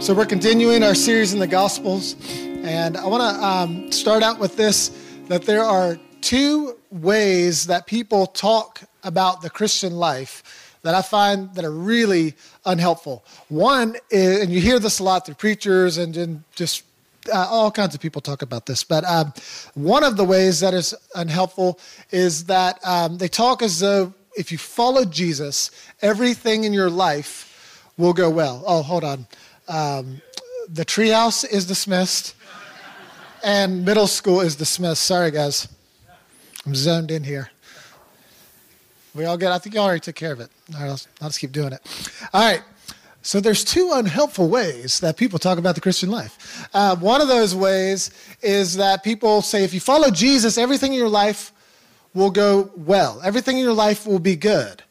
So, we're continuing our series in the Gospels, and I want to um, start out with this that there are two ways that people talk about the Christian life that I find that are really unhelpful. One is, and you hear this a lot through preachers and, and just uh, all kinds of people talk about this, but um, one of the ways that is unhelpful is that um, they talk as though if you follow Jesus, everything in your life will go well. Oh, hold on. Um, the treehouse is dismissed, and middle school is dismissed. Sorry, guys. I'm zoned in here. We all get, I think you already took care of it. All right, I'll, I'll just keep doing it. All right. So there's two unhelpful ways that people talk about the Christian life. Uh, one of those ways is that people say if you follow Jesus, everything in your life will go well. Everything in your life will be good.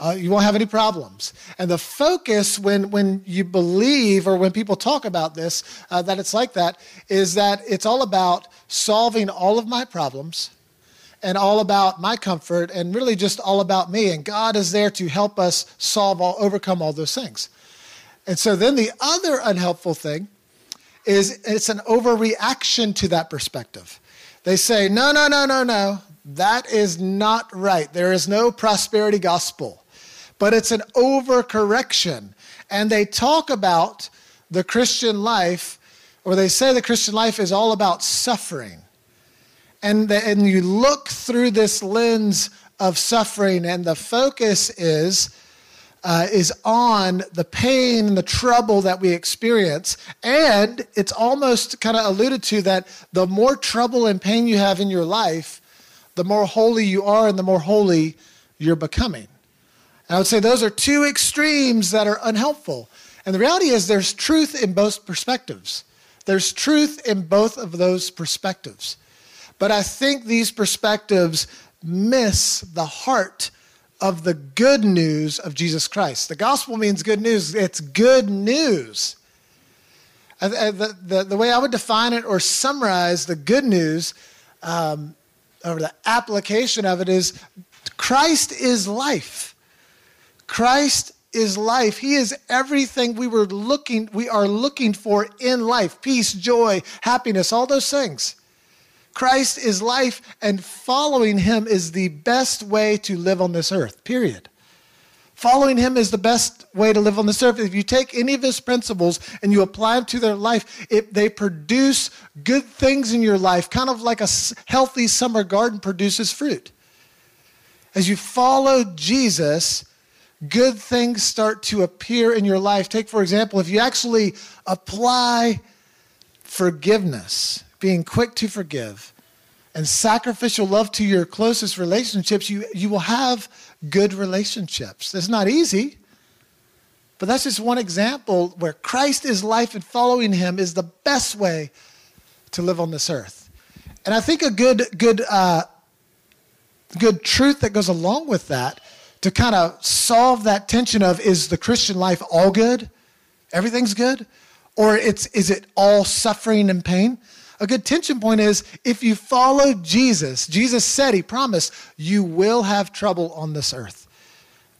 Uh, you won't have any problems. And the focus when, when you believe or when people talk about this, uh, that it's like that, is that it's all about solving all of my problems and all about my comfort and really just all about me. And God is there to help us solve all, overcome all those things. And so then the other unhelpful thing is it's an overreaction to that perspective. They say, no, no, no, no, no. That is not right. There is no prosperity gospel but it's an overcorrection. And they talk about the Christian life, or they say the Christian life is all about suffering. And, the, and you look through this lens of suffering, and the focus is, uh, is on the pain and the trouble that we experience. And it's almost kind of alluded to that the more trouble and pain you have in your life, the more holy you are and the more holy you're becoming. And I would say those are two extremes that are unhelpful. And the reality is there's truth in both perspectives. There's truth in both of those perspectives. But I think these perspectives miss the heart of the good news of Jesus Christ. The gospel means good news, it's good news. The, the, the way I would define it or summarize the good news um, or the application of it is Christ is life. Christ is life. He is everything we were looking we are looking for in life. Peace, joy, happiness, all those things. Christ is life and following him is the best way to live on this earth. Period. Following him is the best way to live on this earth. If you take any of his principles and you apply them to their life, it, they produce good things in your life, kind of like a healthy summer garden produces fruit. As you follow Jesus, good things start to appear in your life. Take, for example, if you actually apply forgiveness, being quick to forgive, and sacrificial love to your closest relationships, you, you will have good relationships. It's not easy, but that's just one example where Christ is life and following him is the best way to live on this earth. And I think a good, good, uh, good truth that goes along with that to kind of solve that tension of is the Christian life all good? Everything's good? Or it's is it all suffering and pain? A good tension point is if you follow Jesus, Jesus said, He promised, you will have trouble on this earth.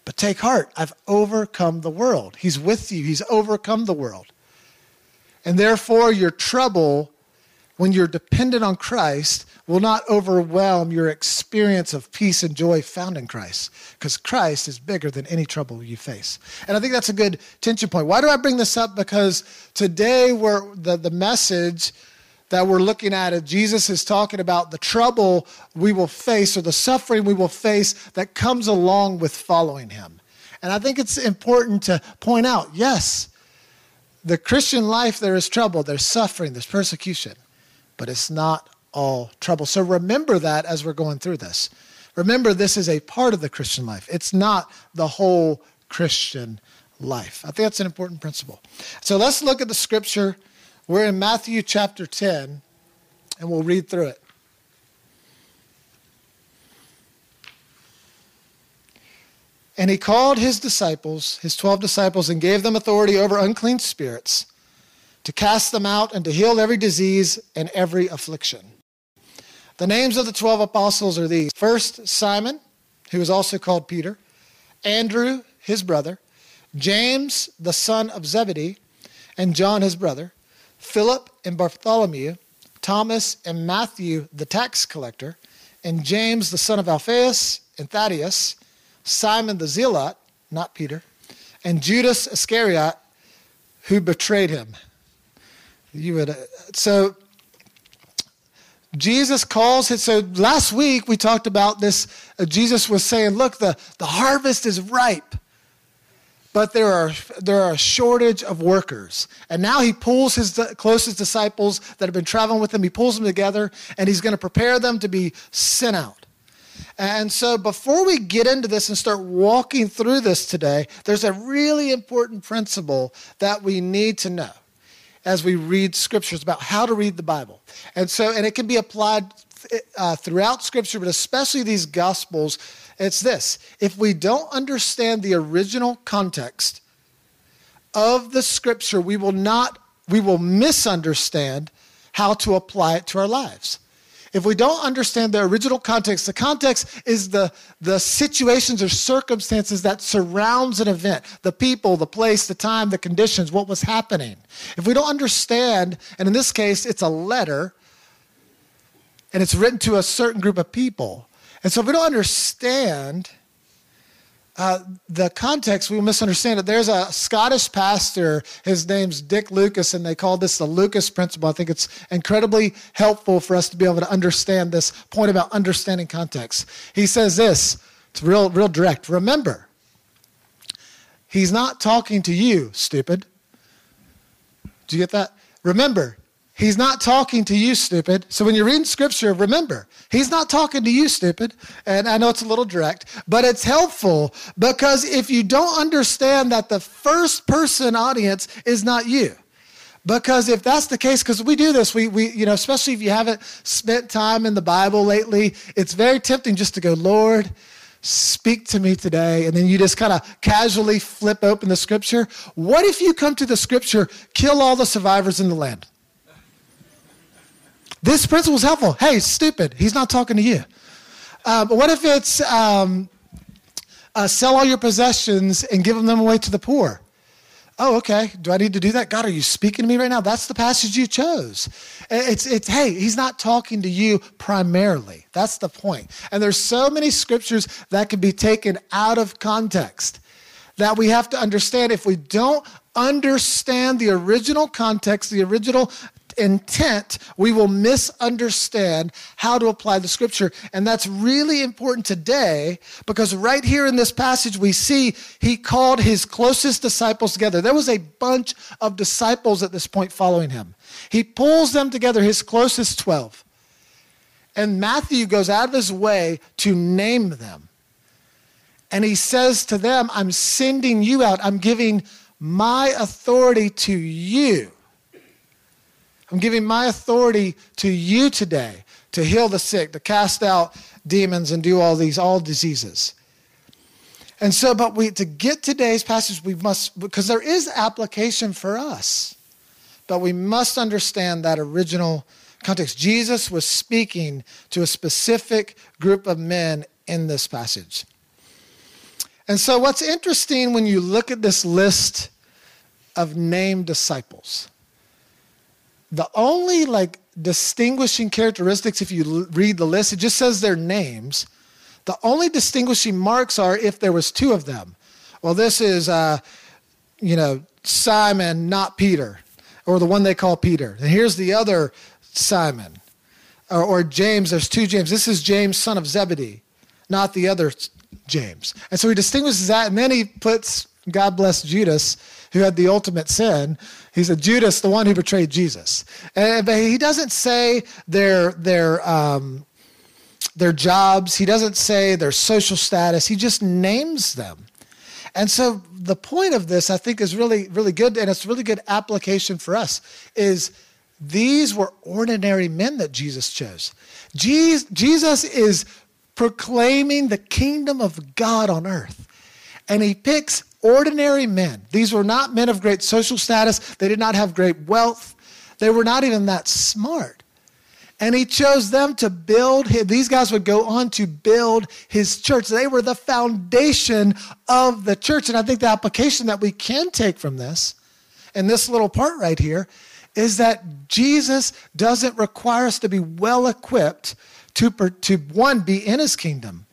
But take heart, I've overcome the world. He's with you, He's overcome the world. And therefore, your trouble, when you're dependent on Christ, will not overwhelm your experience of peace and joy found in Christ because Christ is bigger than any trouble you face. And I think that's a good tension point. Why do I bring this up? Because today we're, the, the message that we're looking at it, Jesus is talking about the trouble we will face or the suffering we will face that comes along with following him. And I think it's important to point out yes, the Christian life, there is trouble, there's suffering, there's persecution, but it's not all trouble. So remember that as we're going through this. Remember, this is a part of the Christian life, it's not the whole Christian life. I think that's an important principle. So let's look at the scripture. We're in Matthew chapter 10, and we'll read through it. And he called his disciples, his 12 disciples, and gave them authority over unclean spirits to cast them out and to heal every disease and every affliction. The names of the 12 apostles are these. First, Simon, who is also called Peter, Andrew, his brother, James, the son of Zebedee, and John his brother, Philip and Bartholomew, Thomas and Matthew the tax collector, and James the son of Alphaeus and Thaddeus, Simon the Zealot, not Peter, and Judas Iscariot, who betrayed him. You would uh, so Jesus calls it. So last week we talked about this. Uh, Jesus was saying, "Look, the, the harvest is ripe, but there are there are a shortage of workers." And now he pulls his closest disciples that have been traveling with him. He pulls them together, and he's going to prepare them to be sent out. And so, before we get into this and start walking through this today, there's a really important principle that we need to know as we read scriptures about how to read the Bible. And so, and it can be applied uh, throughout scripture, but especially these gospels. It's this if we don't understand the original context of the scripture, we will not, we will misunderstand how to apply it to our lives. If we don't understand the original context, the context is the, the situations or circumstances that surrounds an event, the people, the place, the time, the conditions, what was happening. If we don't understand, and in this case, it's a letter, and it's written to a certain group of people. And so if we don't understand uh, the context, we misunderstand it. There's a Scottish pastor, his name's Dick Lucas, and they call this the Lucas Principle. I think it's incredibly helpful for us to be able to understand this point about understanding context. He says this, it's real, real direct. Remember, he's not talking to you, stupid. Do you get that? Remember, He's not talking to you, stupid. So when you're reading scripture, remember, he's not talking to you, stupid. And I know it's a little direct, but it's helpful because if you don't understand that the first person audience is not you, because if that's the case, because we do this, we, we, you know, especially if you haven't spent time in the Bible lately, it's very tempting just to go, Lord, speak to me today. And then you just kind of casually flip open the scripture. What if you come to the scripture, kill all the survivors in the land? This principle is helpful. Hey, stupid. He's not talking to you. Uh, but what if it's um, uh, sell all your possessions and give them away to the poor? Oh, okay. Do I need to do that? God, are you speaking to me right now? That's the passage you chose. It's, it's, hey, he's not talking to you primarily. That's the point. And there's so many scriptures that can be taken out of context that we have to understand. If we don't understand the original context, the original intent, we will misunderstand how to apply the scripture. And that's really important today because right here in this passage, we see he called his closest disciples together. There was a bunch of disciples at this point following him. He pulls them together, his closest 12. And Matthew goes out of his way to name them. And he says to them, I'm sending you out. I'm giving my authority to you I'm giving my authority to you today to heal the sick, to cast out demons, and do all these, all diseases. And so, but we to get today's passage, we must, because there is application for us, but we must understand that original context. Jesus was speaking to a specific group of men in this passage. And so, what's interesting when you look at this list of named disciples, the only like distinguishing characteristics, if you read the list, it just says their names. The only distinguishing marks are if there was two of them. Well, this is, uh, you know, Simon, not Peter, or the one they call Peter. And here's the other Simon, or, or James. There's two James. This is James, son of Zebedee, not the other James. And so he distinguishes that, and then he puts, God bless Judas, who had the ultimate sin, he said, Judas, the one who betrayed Jesus. And, but he doesn't say their, their, um, their jobs, he doesn't say their social status, he just names them. And so the point of this, I think, is really, really good, and it's really good application for us, is these were ordinary men that Jesus chose. Jesus is proclaiming the kingdom of God on earth. And he picks ordinary men. These were not men of great social status. They did not have great wealth. They were not even that smart. And he chose them to build, his, these guys would go on to build his church. They were the foundation of the church. And I think the application that we can take from this and this little part right here is that Jesus doesn't require us to be well equipped to, to one, be in his kingdom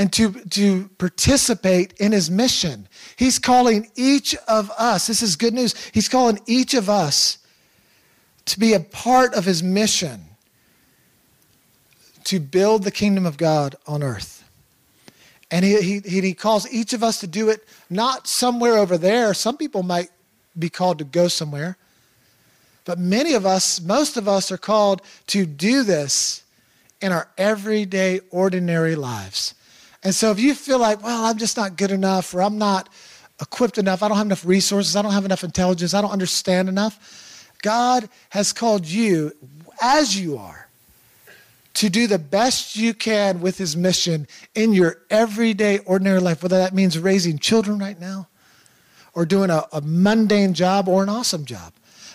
and to, to participate in his mission. He's calling each of us, this is good news, he's calling each of us to be a part of his mission to build the kingdom of God on earth. And he, he, he calls each of us to do it not somewhere over there. Some people might be called to go somewhere. But many of us, most of us, are called to do this in our everyday, ordinary lives. And so if you feel like, well, I'm just not good enough, or I'm not equipped enough, I don't have enough resources, I don't have enough intelligence, I don't understand enough, God has called you as you are to do the best you can with his mission in your everyday, ordinary life, whether that means raising children right now or doing a, a, mundane job or an awesome job.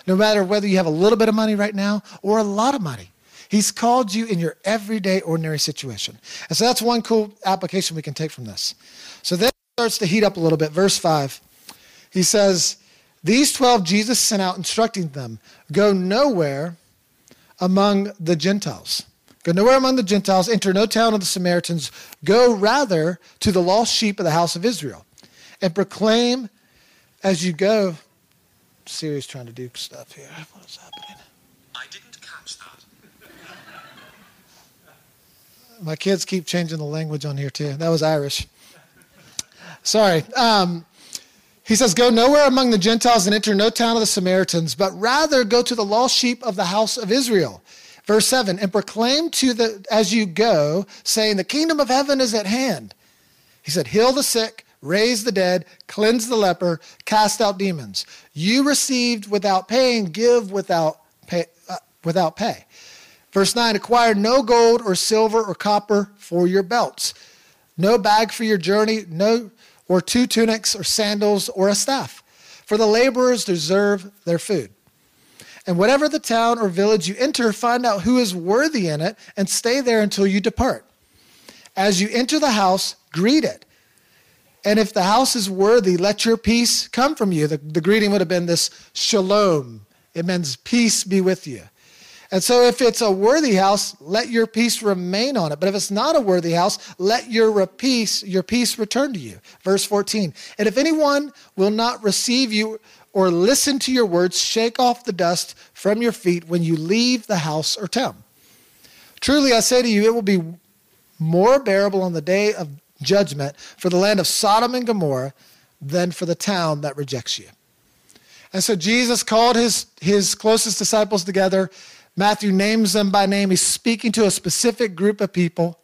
No matter whether you have a little bit of money right now or a lot of money, he's called you in your everyday, ordinary situation. And so that's one cool application we can take from this. So then it starts to heat up a little bit. Verse 5, he says, These 12 Jesus sent out, instructing them, Go nowhere among the Gentiles Go nowhere among the Gentiles, enter no town of the Samaritans. Go rather to the lost sheep of the house of Israel and proclaim as you go. Siri's trying to do stuff here. What is happening? I didn't catch that. My kids keep changing the language on here too. That was Irish. Sorry. Um, he says, Go nowhere among the Gentiles and enter no town of the Samaritans, but rather go to the lost sheep of the house of Israel. Verse 7 and proclaim to the as you go, saying, The kingdom of heaven is at hand. He said, Heal the sick, raise the dead, cleanse the leper, cast out demons. You received without paying, give without pay. Uh, without pay. Verse 9 Acquire no gold or silver or copper for your belts, no bag for your journey, no or two tunics or sandals or a staff. For the laborers deserve their food. And whatever the town or village you enter, find out who is worthy in it and stay there until you depart. As you enter the house, greet it. And if the house is worthy, let your peace come from you. The, the greeting would have been this shalom. It means peace be with you. And so if it's a worthy house, let your peace remain on it. But if it's not a worthy house, let your peace, your peace return to you. Verse 14. And if anyone will not receive you or listen to your words, shake off the dust from your feet when you leave the house or town. Truly, I say to you, it will be more bearable on the day of judgment for the land of Sodom and Gomorrah than for the town that rejects you. And so Jesus called his, his closest disciples together. Matthew names them by name. He's speaking to a specific group of people.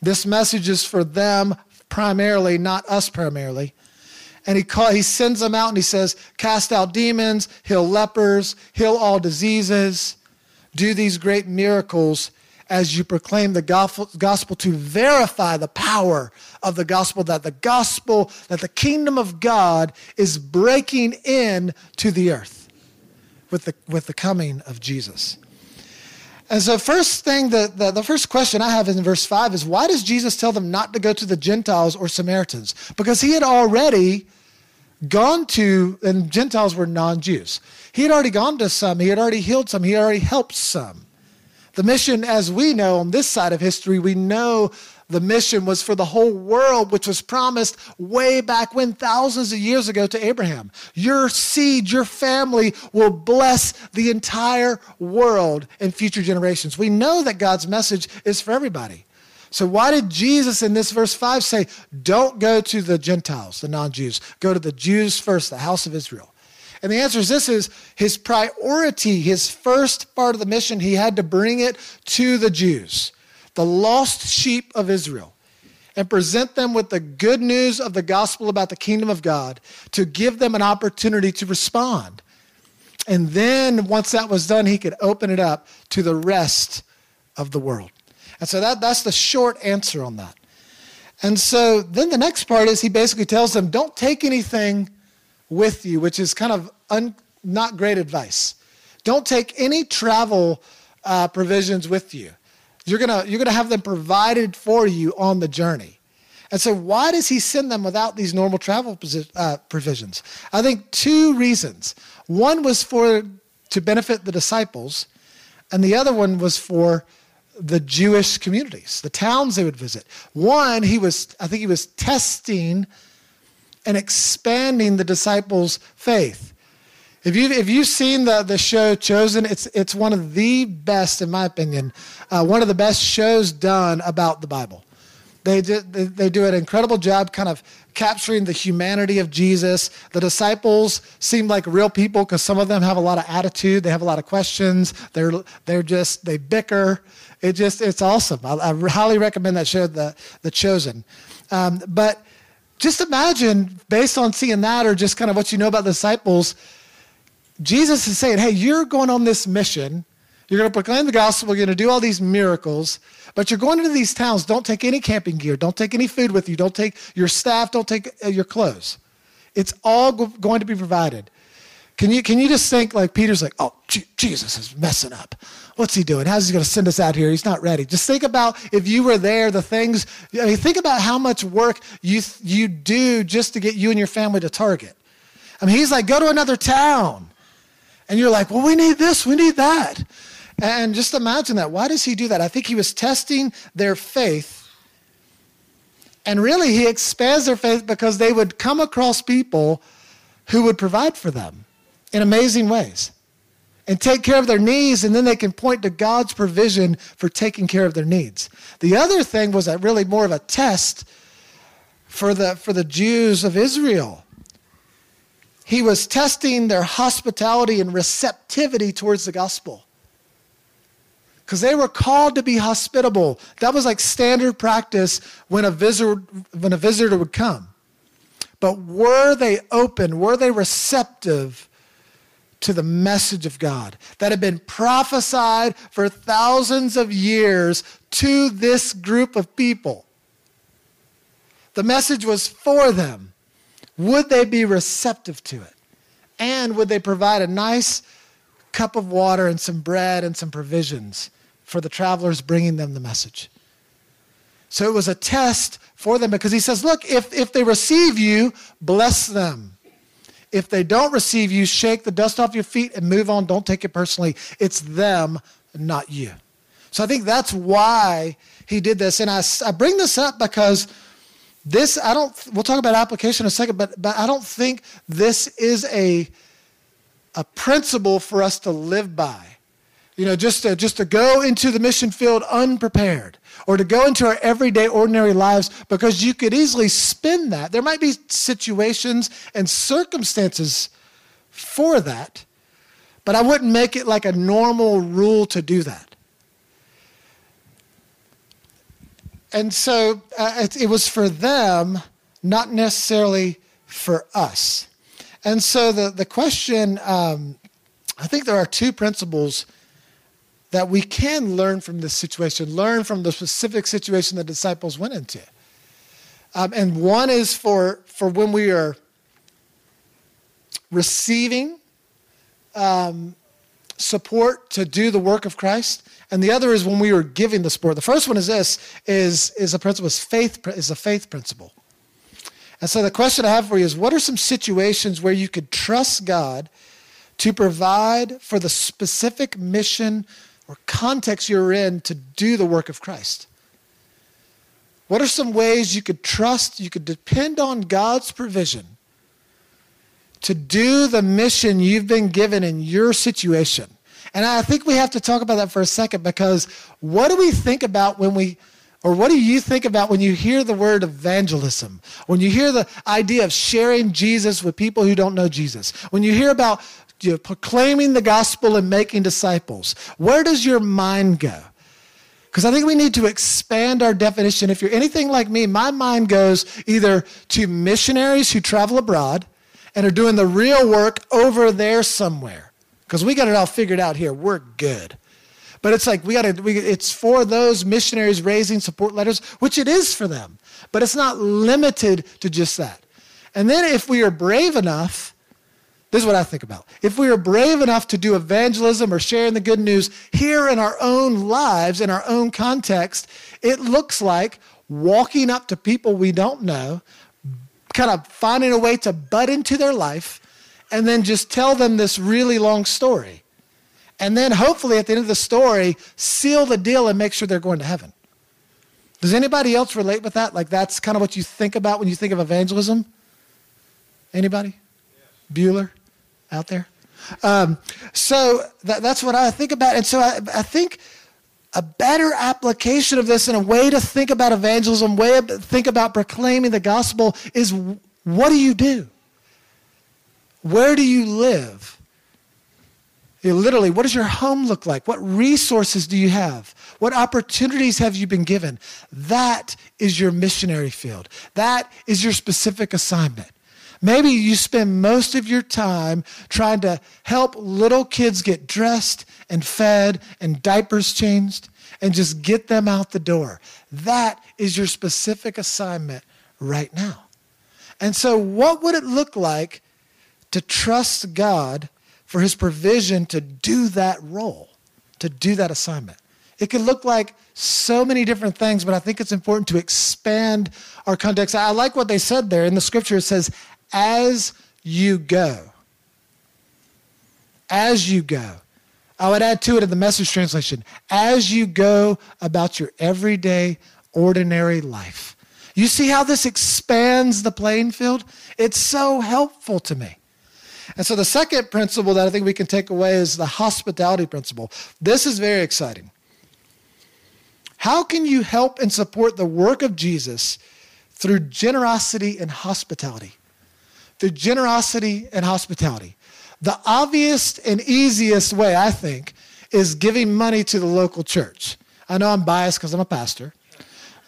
This message is for them primarily, not us primarily and he, call, he sends them out and he says, Cast out demons, heal lepers, heal all diseases, do these great miracles as you proclaim the gospel to verify the power of the gospel, that the gospel, that the kingdom of God is breaking in to the earth with the, with the coming of Jesus. And so, first thing, the, the, the, first question I have in verse 5 is why does Jesus tell them not to go to the Gentiles or Samaritans? Because he had already gone to, and Gentiles were non Jews. He had already gone to some, he had already healed some, he had already helped some. The mission, as we know on this side of history, we know the mission was for the whole world, which was promised way back when, thousands of years ago, to Abraham. Your seed, your family will bless the entire world in future generations. We know that God's message is for everybody. So, why did Jesus in this verse 5 say, don't go to the Gentiles, the non Jews? Go to the Jews first, the house of Israel. And the answer is this is his priority, his first part of the mission, he had to bring it to the Jews, the lost sheep of Israel, and present them with the good news of the gospel about the kingdom of God to give them an opportunity to respond. And then, once that was done, he could open it up to the rest of the world. And so that, that's the short answer on that. And so then the next part is he basically tells them, don't take anything with you, which is kind of un, not great advice. Don't take any travel uh, provisions with you. You're gonna you're gonna have them provided for you on the journey. And so, why does he send them without these normal travel uh, provisions? I think two reasons. One was for to benefit the disciples, and the other one was for the Jewish communities, the towns they would visit. One, he was, I think he was testing and expanding the disciples' faith. If you've, if you've seen the, the show Chosen, it's, it's one of the best, in my opinion, uh, one of the best shows done about the Bible. They do, they do an incredible job kind of capturing the humanity of Jesus. The disciples seem like real people because some of them have a lot of attitude. They have a lot of questions. They're, they're just, they bicker. It just, it's awesome. I, I highly recommend that show, The, the Chosen. Um, but just imagine, based on seeing that or just kind of what you know about the disciples, Jesus is saying, hey, you're going on this mission. You're going to proclaim the gospel. You're going to do all these miracles. But you're going into these towns. Don't take any camping gear. Don't take any food with you. Don't take your staff. Don't take uh, your clothes. It's all going to be provided. Can you, can you just think like Peter's like, oh, Jesus is messing up. What's he doing? How's he going to send us out here? He's not ready. Just think about if you were there, the things, I mean, think about how much work you, you do just to get you and your family to Target. I mean, he's like, go to another town. And you're like, well, we need this, we need that. And just imagine that. Why does he do that? I think he was testing their faith. And really, he expands their faith because they would come across people who would provide for them in amazing ways and take care of their needs, and then they can point to God's provision for taking care of their needs. The other thing was that really more of a test for the, for the Jews of Israel. He was testing their hospitality and receptivity towards the gospel because they were called to be hospitable. That was like standard practice when a visitor when a visitor would come. But were they open? Were they receptive to the message of God that had been prophesied for thousands of years to this group of people? The message was for them. Would they be receptive to it? And would they provide a nice cup of water and some bread and some provisions for the travelers bringing them the message. So it was a test for them because he says, Look, if, if they receive you, bless them. If they don't receive you, shake the dust off your feet and move on. Don't take it personally. It's them, not you. So I think that's why he did this. And I, I bring this up because this, I don't, we'll talk about application in a second, but, but I don't think this is a, a principle for us to live by you know, just to, just to go into the mission field unprepared or to go into our everyday, ordinary lives because you could easily spin that. There might be situations and circumstances for that, but I wouldn't make it like a normal rule to do that. And so uh, it, it was for them, not necessarily for us. And so the, the question um, I think there are two principles that we can learn from this situation, learn from the specific situation the disciples went into. Um, and one is for, for when we are receiving um, support to do the work of Christ, and the other is when we are giving the support. The first one is this: is is a principle is faith is a faith principle. And so the question I have for you is: What are some situations where you could trust God to provide for the specific mission or context you're in to do the work of Christ? What are some ways you could trust, you could depend on God's provision to do the mission you've been given in your situation? And I think we have to talk about that for a second because what do we think about when we, or what do you think about when you hear the word evangelism? When you hear the idea of sharing Jesus with people who don't know Jesus? When you hear about you know, proclaiming the gospel and making disciples. Where does your mind go? Because I think we need to expand our definition. If you're anything like me, my mind goes either to missionaries who travel abroad and are doing the real work over there somewhere. Because we got it all figured out here. We're good. But it's like we got to, it's for those missionaries raising support letters, which it is for them. But it's not limited to just that. And then if we are brave enough this is what I think about. If we are brave enough to do evangelism or sharing the good news here in our own lives, in our own context, it looks like walking up to people we don't know, kind of finding a way to butt into their life, and then just tell them this really long story. And then hopefully at the end of the story, seal the deal and make sure they're going to heaven. Does anybody else relate with that? Like that's kind of what you think about when you think of evangelism? Anybody? Bueller out there? Um, so that, that's what I think about. And so I, I think a better application of this and a way to think about evangelism, way to think about proclaiming the gospel is what do you do? Where do you live? Literally, what does your home look like? What resources do you have? What opportunities have you been given? That is your missionary field. That is your specific assignment. Maybe you spend most of your time trying to help little kids get dressed and fed and diapers changed and just get them out the door. That is your specific assignment right now. And so, what would it look like to trust God for his provision to do that role, to do that assignment? It could look like so many different things, but I think it's important to expand our context. I like what they said there in the scripture. It says, as you go. As you go. I would add to it in the message translation, as you go about your everyday, ordinary life. You see how this expands the playing field? It's so helpful to me. And so the second principle that I think we can take away is the hospitality principle. This is very exciting. How can you help and support the work of Jesus through generosity and hospitality? Through generosity and hospitality. The obvious and easiest way, I think, is giving money to the local church. I know I'm biased because I'm a pastor,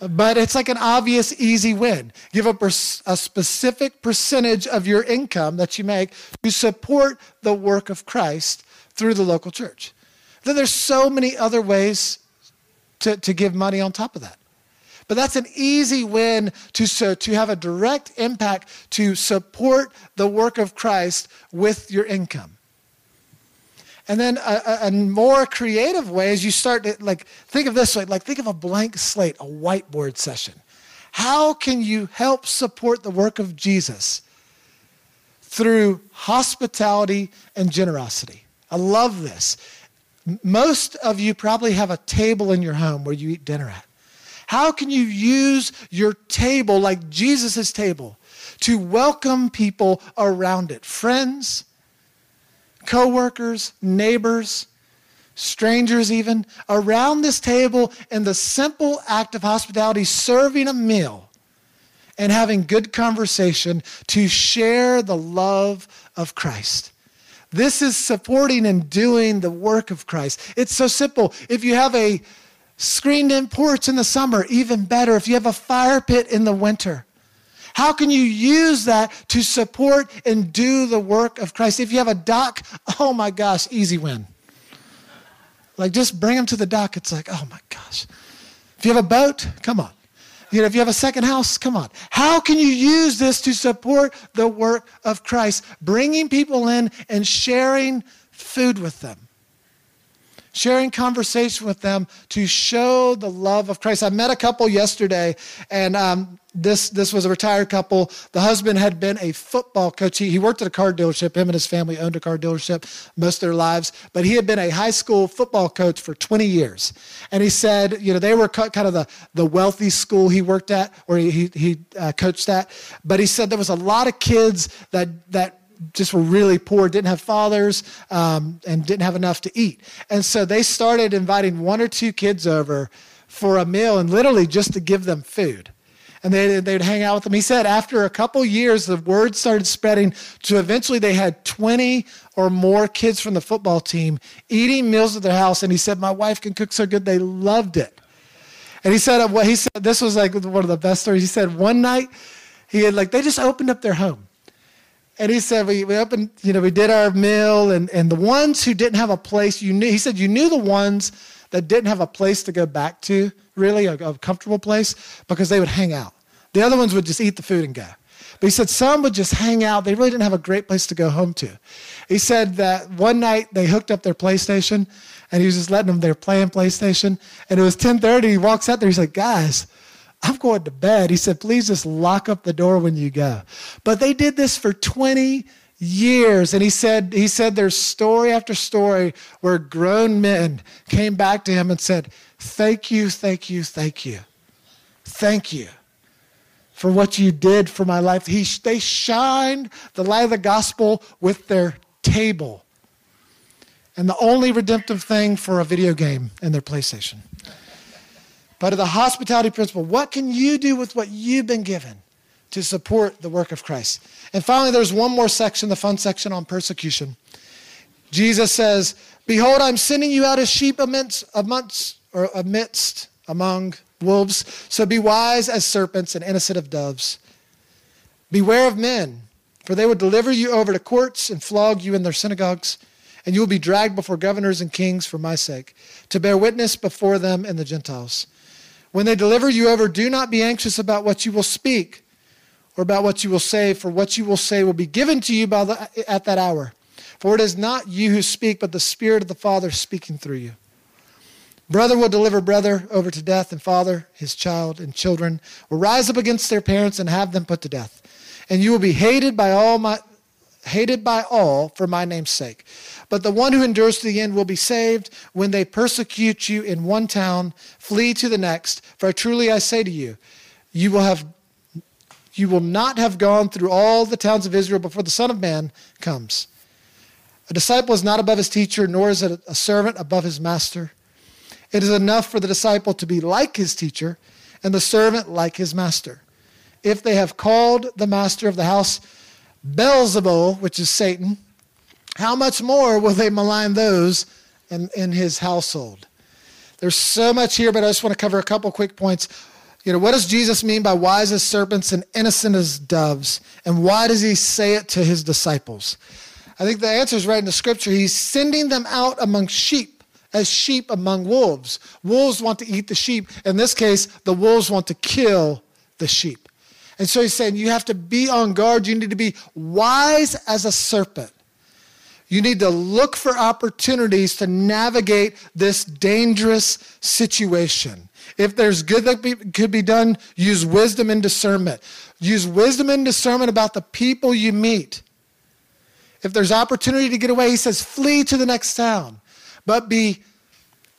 but it's like an obvious, easy win. Give up a specific percentage of your income that you make to support the work of Christ through the local church. Then there's so many other ways to, to give money on top of that. But that's an easy win to, so, to have a direct impact to support the work of Christ with your income. And then a, a, more creative way is you start to like think of this way, like think of a blank slate, a whiteboard session. How can you help support the work of Jesus through hospitality and generosity? I love this. Most of you probably have a table in your home where you eat dinner at. How can you use your table like Jesus' table to welcome people around it? Friends, coworkers, neighbors, strangers even, around this table in the simple act of hospitality, serving a meal and having good conversation to share the love of Christ. This is supporting and doing the work of Christ. It's so simple. If you have a Screened in porch in the summer, even better if you have a fire pit in the winter. How can you use that to support and do the work of Christ? If you have a dock, oh my gosh, easy win. Like just bring them to the dock. It's like, oh my gosh. If you have a boat, come on. You know, if you have a second house, come on. How can you use this to support the work of Christ? Bringing people in and sharing food with them sharing conversation with them to show the love of Christ. I met a couple yesterday, and um, this this was a retired couple. The husband had been a football coach. He, he worked at a car dealership. Him and his family owned a car dealership most of their lives, but he had been a high school football coach for 20 years. And he said, you know, they were kind of the the wealthy school he worked at, or he he, he uh, coached at. But he said there was a lot of kids that that just were really poor, didn't have fathers, um, and didn't have enough to eat. And so they started inviting one or two kids over for a meal and literally just to give them food. And they, they'd hang out with them. He said after a couple years, the word started spreading to eventually they had 20 or more kids from the football team eating meals at their house. And he said, My wife can cook so good, they loved it. And he said, well, he said, this was like one of the best stories. He said, one night, he had like, they just opened up their home and he said, we, we opened, you know, we did our meal, and, and the ones who didn't have a place, you knew, he said, you knew the ones that didn't have a place to go back to, really, a, a comfortable place, because they would hang out. The other ones would just eat the food and go. But he said some would just hang out. They really didn't have a great place to go home to. He said that one night they hooked up their PlayStation, and he was just letting them there playing PlayStation. And it was 10:30. He walks out there. He's like, "Guys, I'm going to bed. He said, Please just lock up the door when you go. But they did this for 20 years. And he said, he said there's story after story where grown men came back to him and said, Thank you, thank you, thank you. Thank you for what you did for my life. He, they shined the light of the gospel with their table. And the only redemptive thing for a video game in their PlayStation. But the hospitality principle, what can you do with what you've been given to support the work of Christ? And finally, there's one more section, the fun section on persecution. Jesus says, Behold, I'm sending you out as sheep amidst, amongst, or amidst among wolves. So be wise as serpents and innocent of doves. Beware of men, for they will deliver you over to courts and flog you in their synagogues, and you will be dragged before governors and kings for my sake, to bear witness before them and the Gentiles. When they deliver you over, do not be anxious about what you will speak or about what you will say, for what you will say will be given to you by the, at that hour. For it is not you who speak, but the Spirit of the Father speaking through you. Brother will deliver brother over to death, and father his child, and children will rise up against their parents and have them put to death. And you will be hated by all my hated by all for my name's sake. But the one who endures to the end will be saved. When they persecute you in one town, flee to the next. For truly I say to you, you will have you will not have gone through all the towns of Israel before the Son of Man comes. A disciple is not above his teacher, nor is a servant above his master. It is enough for the disciple to be like his teacher and the servant like his master. If they have called the master of the house Beelzebul, which is Satan, how much more will they malign those in, in his household? There's so much here, but I just want to cover a couple quick points. You know, what does Jesus mean by wise as serpents and innocent as doves? And why does he say it to his disciples? I think the answer is right in the scripture. He's sending them out among sheep as sheep among wolves. Wolves want to eat the sheep. In this case, the wolves want to kill the sheep. And so he's saying you have to be on guard. You need to be wise as a serpent. You need to look for opportunities to navigate this dangerous situation. If there's good that be, could be done, use wisdom and discernment. Use wisdom and discernment about the people you meet. If there's opportunity to get away, he says, flee to the next town but be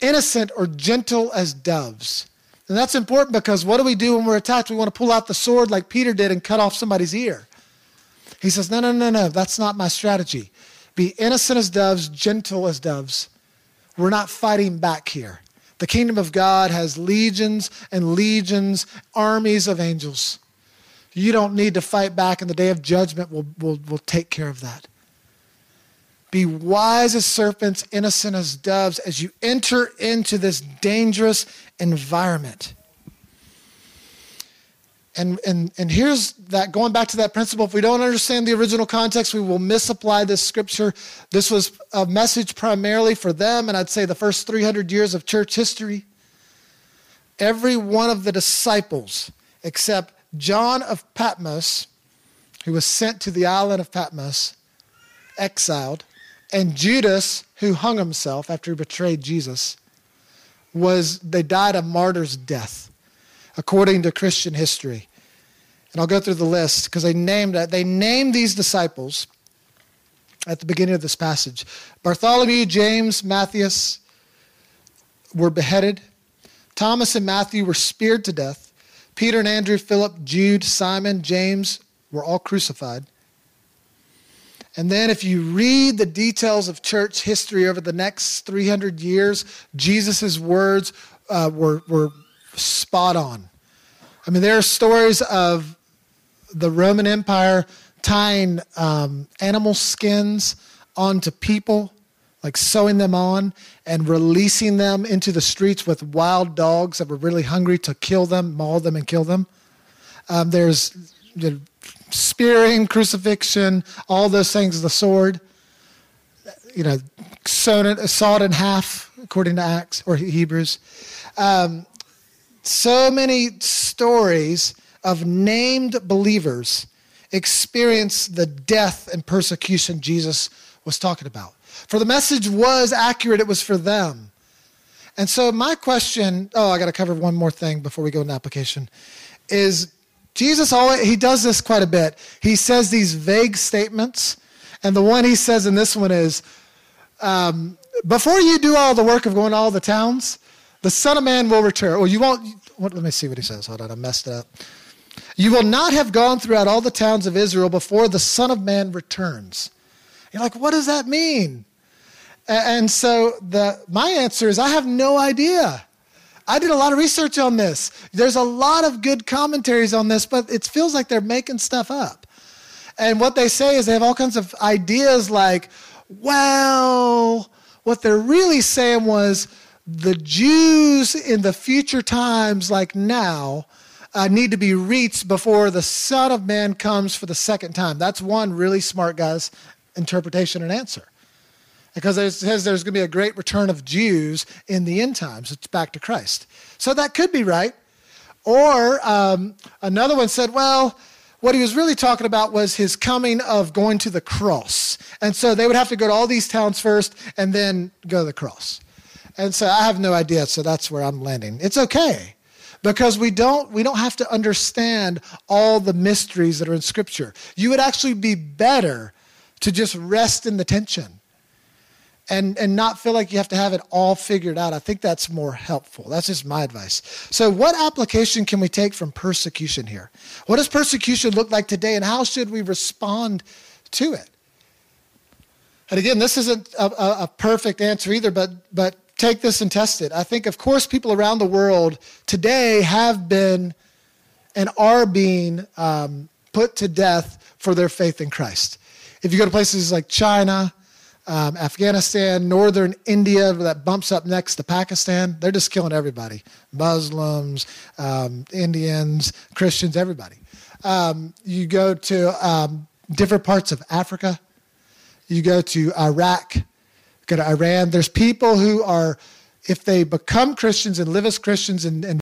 innocent or gentle as doves. And that's important because what do we do when we're attacked? We want to pull out the sword like Peter did and cut off somebody's ear. He says, No, no, no, no, that's not my strategy. Be innocent as doves, gentle as doves. We're not fighting back here. The kingdom of God has legions and legions, armies of angels. You don't need to fight back, and the day of judgment will, will, will take care of that. Be wise as serpents, innocent as doves, as you enter into this dangerous environment. And, and, and here's that going back to that principle if we don't understand the original context, we will misapply this scripture. This was a message primarily for them, and I'd say the first 300 years of church history. Every one of the disciples, except John of Patmos, who was sent to the island of Patmos, exiled, and Judas, who hung himself after he betrayed Jesus, was they died a martyr's death, according to Christian history. And I'll go through the list because they named they named these disciples at the beginning of this passage. Bartholomew, James, Matthias were beheaded. Thomas and Matthew were speared to death. Peter and Andrew, Philip, Jude, Simon, James were all crucified. And then, if you read the details of church history over the next 300 years, Jesus' words uh, were, were spot on. I mean, there are stories of the Roman Empire tying um, animal skins onto people, like sewing them on and releasing them into the streets with wild dogs that were really hungry to kill them, maul them, and kill them. Um, there's you know, spearing, crucifixion, all those things, the sword, you know, sewn it, sawed in half, according to Acts or Hebrews. Um, so many stories of named believers experience the death and persecution Jesus was talking about. For the message was accurate, it was for them. And so, my question oh, I got to cover one more thing before we go into application is Jesus always, he does this quite a bit. He says these vague statements. And the one he says in this one is, um, before you do all the work of going to all the towns, the Son of Man will return. Well, you won't, what, let me see what he says. Hold on, I messed it up. You will not have gone throughout all the towns of Israel before the Son of Man returns. You're like, what does that mean? And so the, my answer is, I have no idea. I did a lot of research on this. There's a lot of good commentaries on this, but it feels like they're making stuff up. And what they say is they have all kinds of ideas like, well, what they're really saying was the Jews in the future times, like now, uh, need to be reached before the Son of Man comes for the second time. That's one really smart guy's interpretation and answer. Because it says there's going to be a great return of Jews in the end times. It's back to Christ. So that could be right. Or um, another one said, well, what he was really talking about was his coming of going to the cross. And so they would have to go to all these towns first and then go to the cross. And so I have no idea, so that's where I'm landing. It's okay because we don't we don't have to understand all the mysteries that are in scripture. You would actually be better to just rest in the tension and, and not feel like you have to have it all figured out. I think that's more helpful. That's just my advice. So, what application can we take from persecution here? What does persecution look like today, and how should we respond to it? And again, this isn't a, a, a perfect answer either, but, but take this and test it. I think, of course, people around the world today have been and are being um, put to death for their faith in Christ. If you go to places like China, um, Afghanistan, northern India, that bumps up next to Pakistan, they're just killing everybody Muslims, um, Indians, Christians, everybody. Um, you go to um, different parts of Africa, you go to Iraq, go to Iran. There's people who are, if they become Christians and live as Christians and, and